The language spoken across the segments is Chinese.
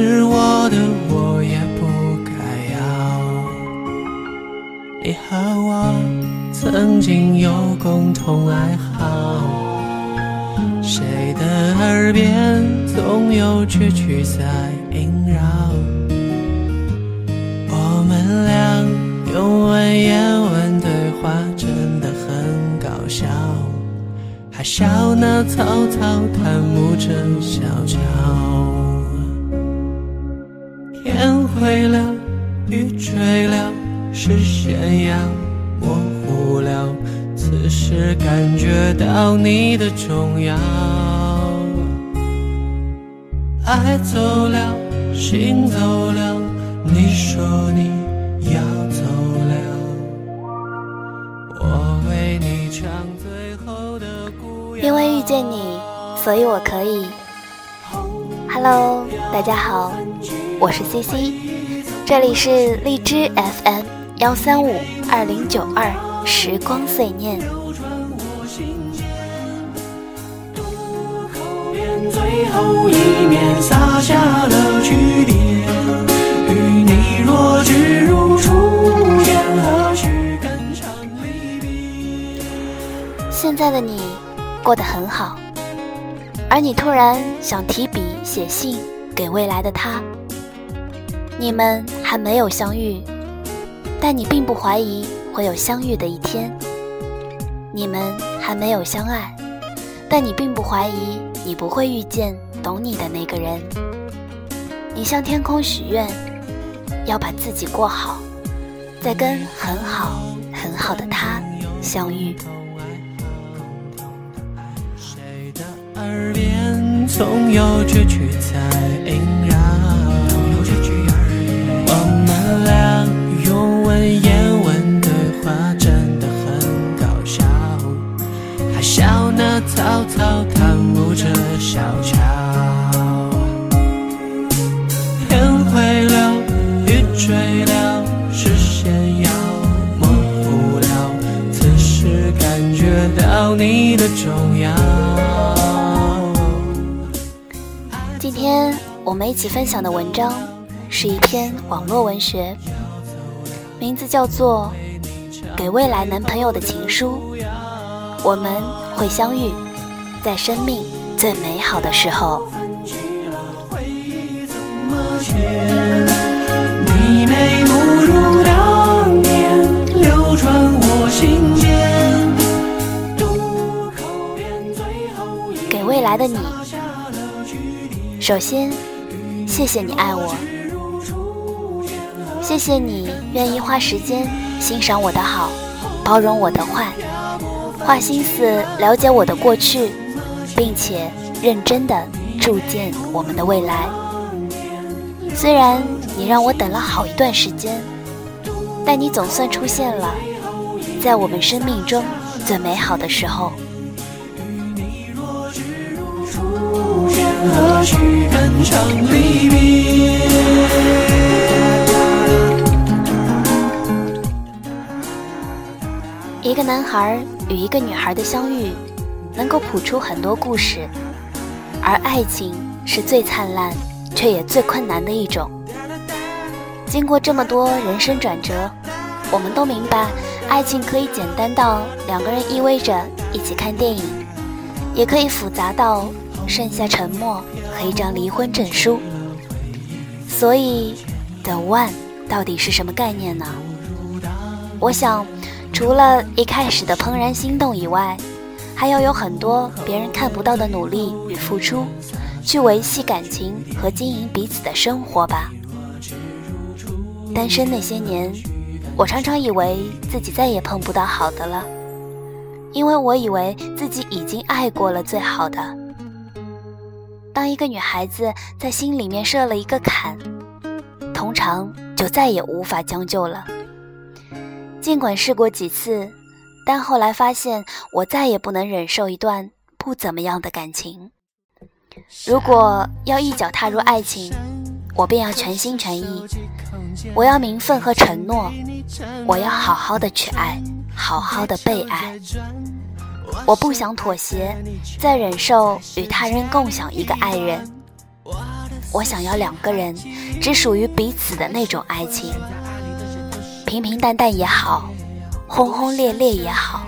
是我的，我也不该要。你和我曾经有共同爱好。谁的耳边总有蛐蛐在萦绕？我们俩用文言文对话，真的很搞笑，还笑那草草贪慕着小乔。天灰了，雨坠了，视线要模糊了。此时感觉到你的重要，爱走了，心走了，你说你要走了，我为你唱最后的古谣。因为遇见你，所以我可以。Hello，大家好，我是 CC，这里是荔枝 FM 幺三五二零九二。时光碎念。现在的你过得很好，而你突然想提笔写信给未来的他。你们还没有相遇，但你并不怀疑。会有相遇的一天，你们还没有相爱，但你并不怀疑你不会遇见懂你的那个人。你向天空许愿，要把自己过好，再跟很好很好的他相遇。谁的耳边总有句句在萦小桥，天灰了，雨坠了，视线要模糊了。此时感觉到你的重要。今天我们一起分享的文章是一篇网络文学，名字叫做《给未来男朋友的情书》。我们会相遇，在生命最美好的时候。给未来的你，首先，谢谢你爱我，谢谢你愿意花时间欣赏我的好，包容我的坏。花心思了解我的过去，并且认真的铸建我们的未来。虽然你让我等了好一段时间，但你总算出现了，在我们生命中最美好的时候。一个男孩与一个女孩的相遇，能够谱出很多故事，而爱情是最灿烂却也最困难的一种。经过这么多人生转折，我们都明白，爱情可以简单到两个人依偎着一起看电影，也可以复杂到剩下沉默和一张离婚证书。所以，the one 到底是什么概念呢？我想。除了一开始的怦然心动以外，还要有很多别人看不到的努力与付出，去维系感情和经营彼此的生活吧。单身那些年，我常常以为自己再也碰不到好的了，因为我以为自己已经爱过了最好的。当一个女孩子在心里面设了一个坎，通常就再也无法将就了。尽管试过几次，但后来发现我再也不能忍受一段不怎么样的感情。如果要一脚踏入爱情，我便要全心全意，我要名分和承诺，我要好好的去爱，好好的被爱。我不想妥协，再忍受与他人共享一个爱人。我想要两个人只属于彼此的那种爱情，平平淡淡也好，轰轰烈烈也好，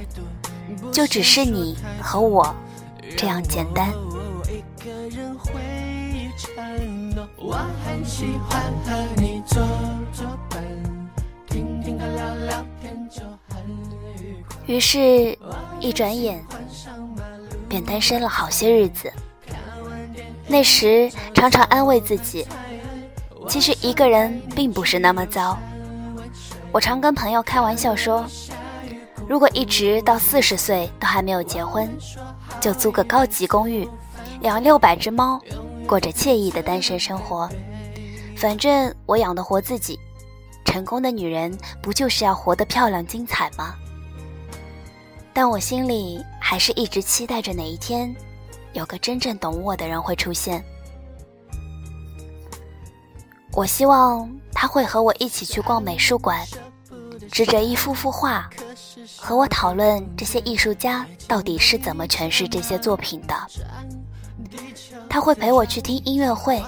就只是你和我，这样简单。于是，一转眼便单身了好些日子。那时常常安慰自己，其实一个人并不是那么糟。我常跟朋友开玩笑说，如果一直到四十岁都还没有结婚，就租个高级公寓，养六百只猫，过着惬意的单身生活。反正我养得活自己，成功的女人不就是要活得漂亮精彩吗？但我心里还是一直期待着哪一天，有个真正懂我的人会出现。我希望他会和我一起去逛美术馆，指着一幅幅画，和我讨论这些艺术家到底是怎么诠释这些作品的。他会陪我去听音乐会，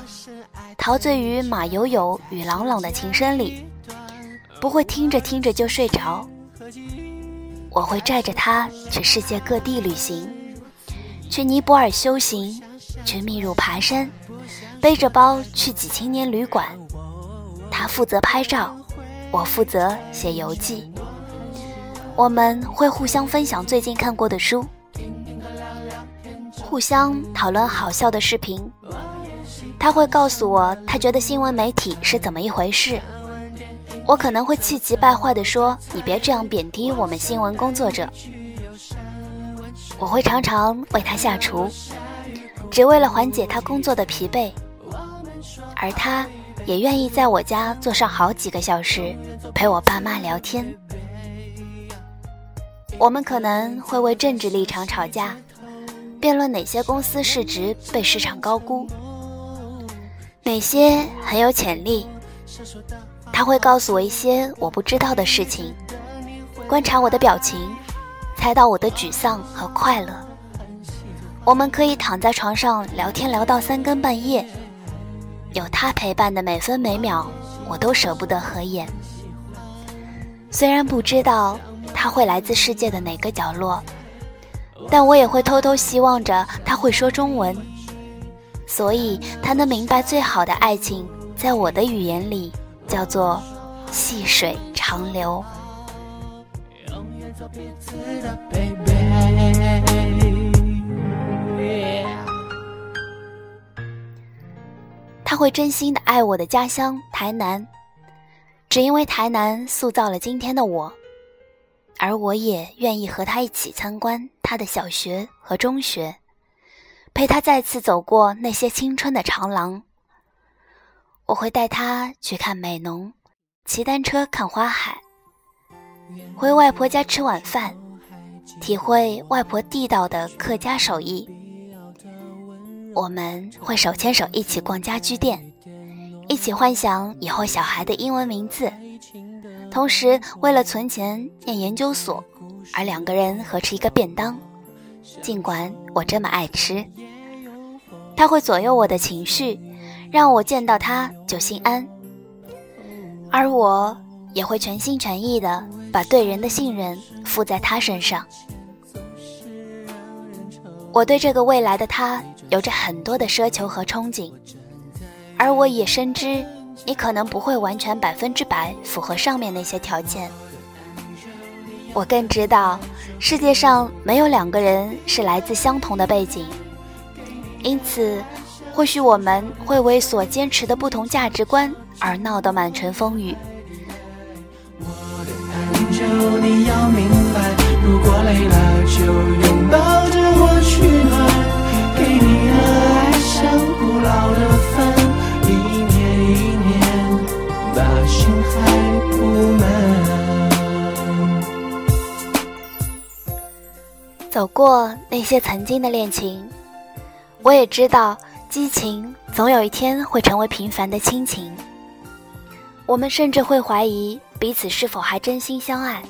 陶醉于马友友与朗朗的琴声里，不会听着听着就睡着。我会拽着他去世界各地旅行，去尼泊尔修行，去秘鲁爬山，背着包去几青年旅馆。他负责拍照，我负责写游记。我们会互相分享最近看过的书，互相讨论好笑的视频。他会告诉我他觉得新闻媒体是怎么一回事。我可能会气急败坏地说：“你别这样贬低我们新闻工作者。”我会常常为他下厨，只为了缓解他工作的疲惫，而他也愿意在我家坐上好几个小时，陪我爸妈聊天。我们可能会为政治立场吵架，辩论哪些公司市值被市场高估，哪些很有潜力。他会告诉我一些我不知道的事情，观察我的表情，猜到我的沮丧和快乐。我们可以躺在床上聊天聊到三更半夜，有他陪伴的每分每秒，我都舍不得合眼。虽然不知道他会来自世界的哪个角落，但我也会偷偷希望着他会说中文，所以他能明白最好的爱情，在我的语言里。叫做细水长流。他会真心的爱我的家乡台南，只因为台南塑造了今天的我，而我也愿意和他一起参观他的小学和中学，陪他再次走过那些青春的长廊。我会带他去看美浓，骑单车看花海，回外婆家吃晚饭，体会外婆地道的客家手艺。我们会手牵手一起逛家居店，一起幻想以后小孩的英文名字，同时为了存钱念研究所，而两个人合吃一个便当。尽管我这么爱吃，他会左右我的情绪。让我见到他就心安，而我也会全心全意的把对人的信任付在他身上。我对这个未来的他有着很多的奢求和憧憬，而我也深知你可能不会完全百分之百符合上面那些条件。我更知道世界上没有两个人是来自相同的背景，因此。或许我们会为所坚持的不同价值观而闹得满城风雨。走过那些曾经的恋情，我也知道。激情总有一天会成为平凡的亲情，我们甚至会怀疑彼此是否还真心相爱。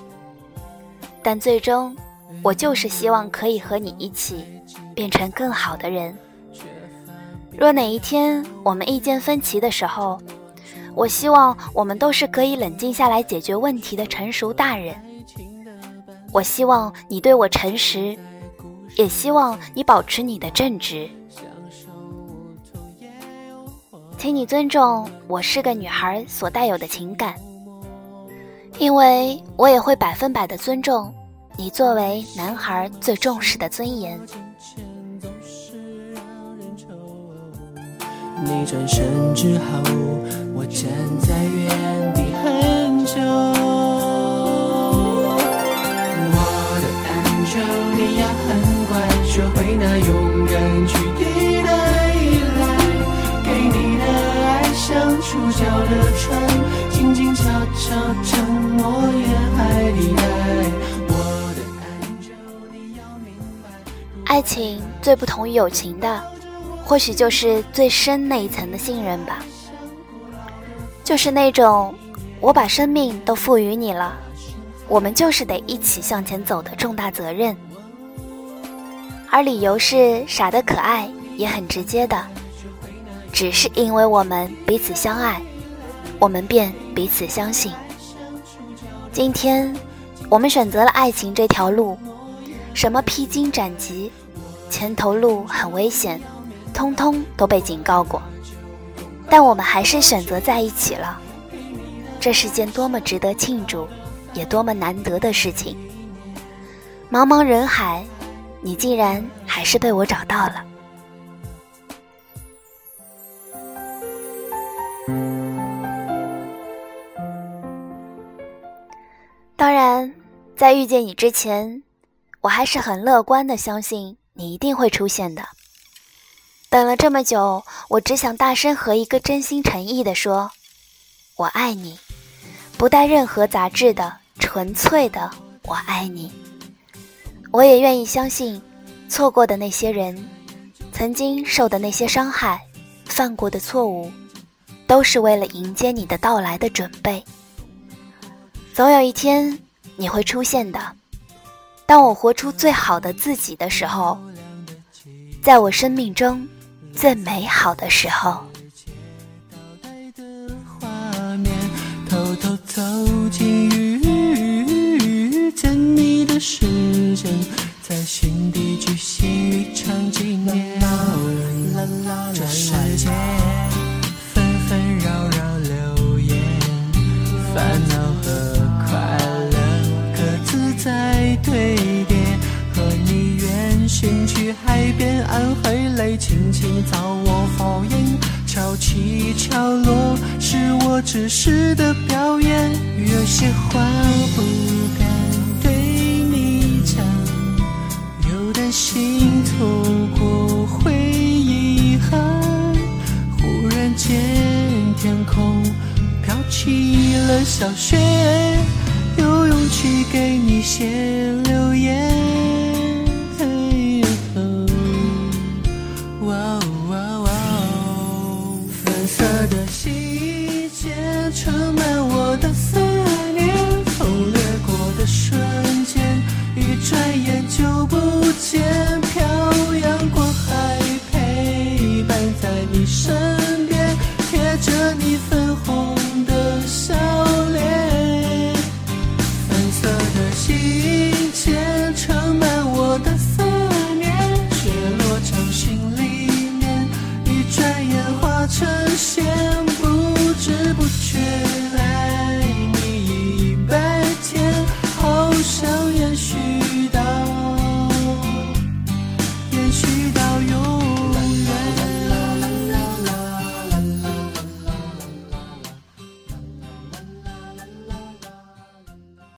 但最终，我就是希望可以和你一起变成更好的人。若哪一天我们意见分歧的时候，我希望我们都是可以冷静下来解决问题的成熟大人。我希望你对我诚实，也希望你保持你的正直。请你尊重我是个女孩所带有的情感，因为我也会百分百的尊重你作为男孩最重视的尊严。你转身之后，我站在 angel，你要很乖，学会那勇敢去抵赖依赖。给你的爱像触礁的船，静静悄悄沉没沿海地带。我的 angel，你要明白，爱情最不同于友情的。或许就是最深那一层的信任吧，就是那种我把生命都赋予你了，我们就是得一起向前走的重大责任。而理由是傻的可爱，也很直接的，只是因为我们彼此相爱，我们便彼此相信。今天，我们选择了爱情这条路，什么披荆斩棘，前头路很危险。通通都被警告过，但我们还是选择在一起了。这是件多么值得庆祝，也多么难得的事情。茫茫人海，你竟然还是被我找到了。当然，在遇见你之前，我还是很乐观的，相信你一定会出现的。等了这么久，我只想大声和一个真心诚意的说：“我爱你，不带任何杂质的，纯粹的我爱你。”我也愿意相信，错过的那些人，曾经受的那些伤害，犯过的错误，都是为了迎接你的到来的准备。总有一天你会出现的。当我活出最好的自己的时候，在我生命中。最美好的时候。偷偷走进时间，在心底举行一场纪念。这世界纷纷扰扰流言，烦恼和快乐各自在堆叠。和你远行去海边，暗黑泪轻轻遭我 fall 眼，潮起潮落是我真实的表演。有些话不起了小雪，有勇气给你写留言。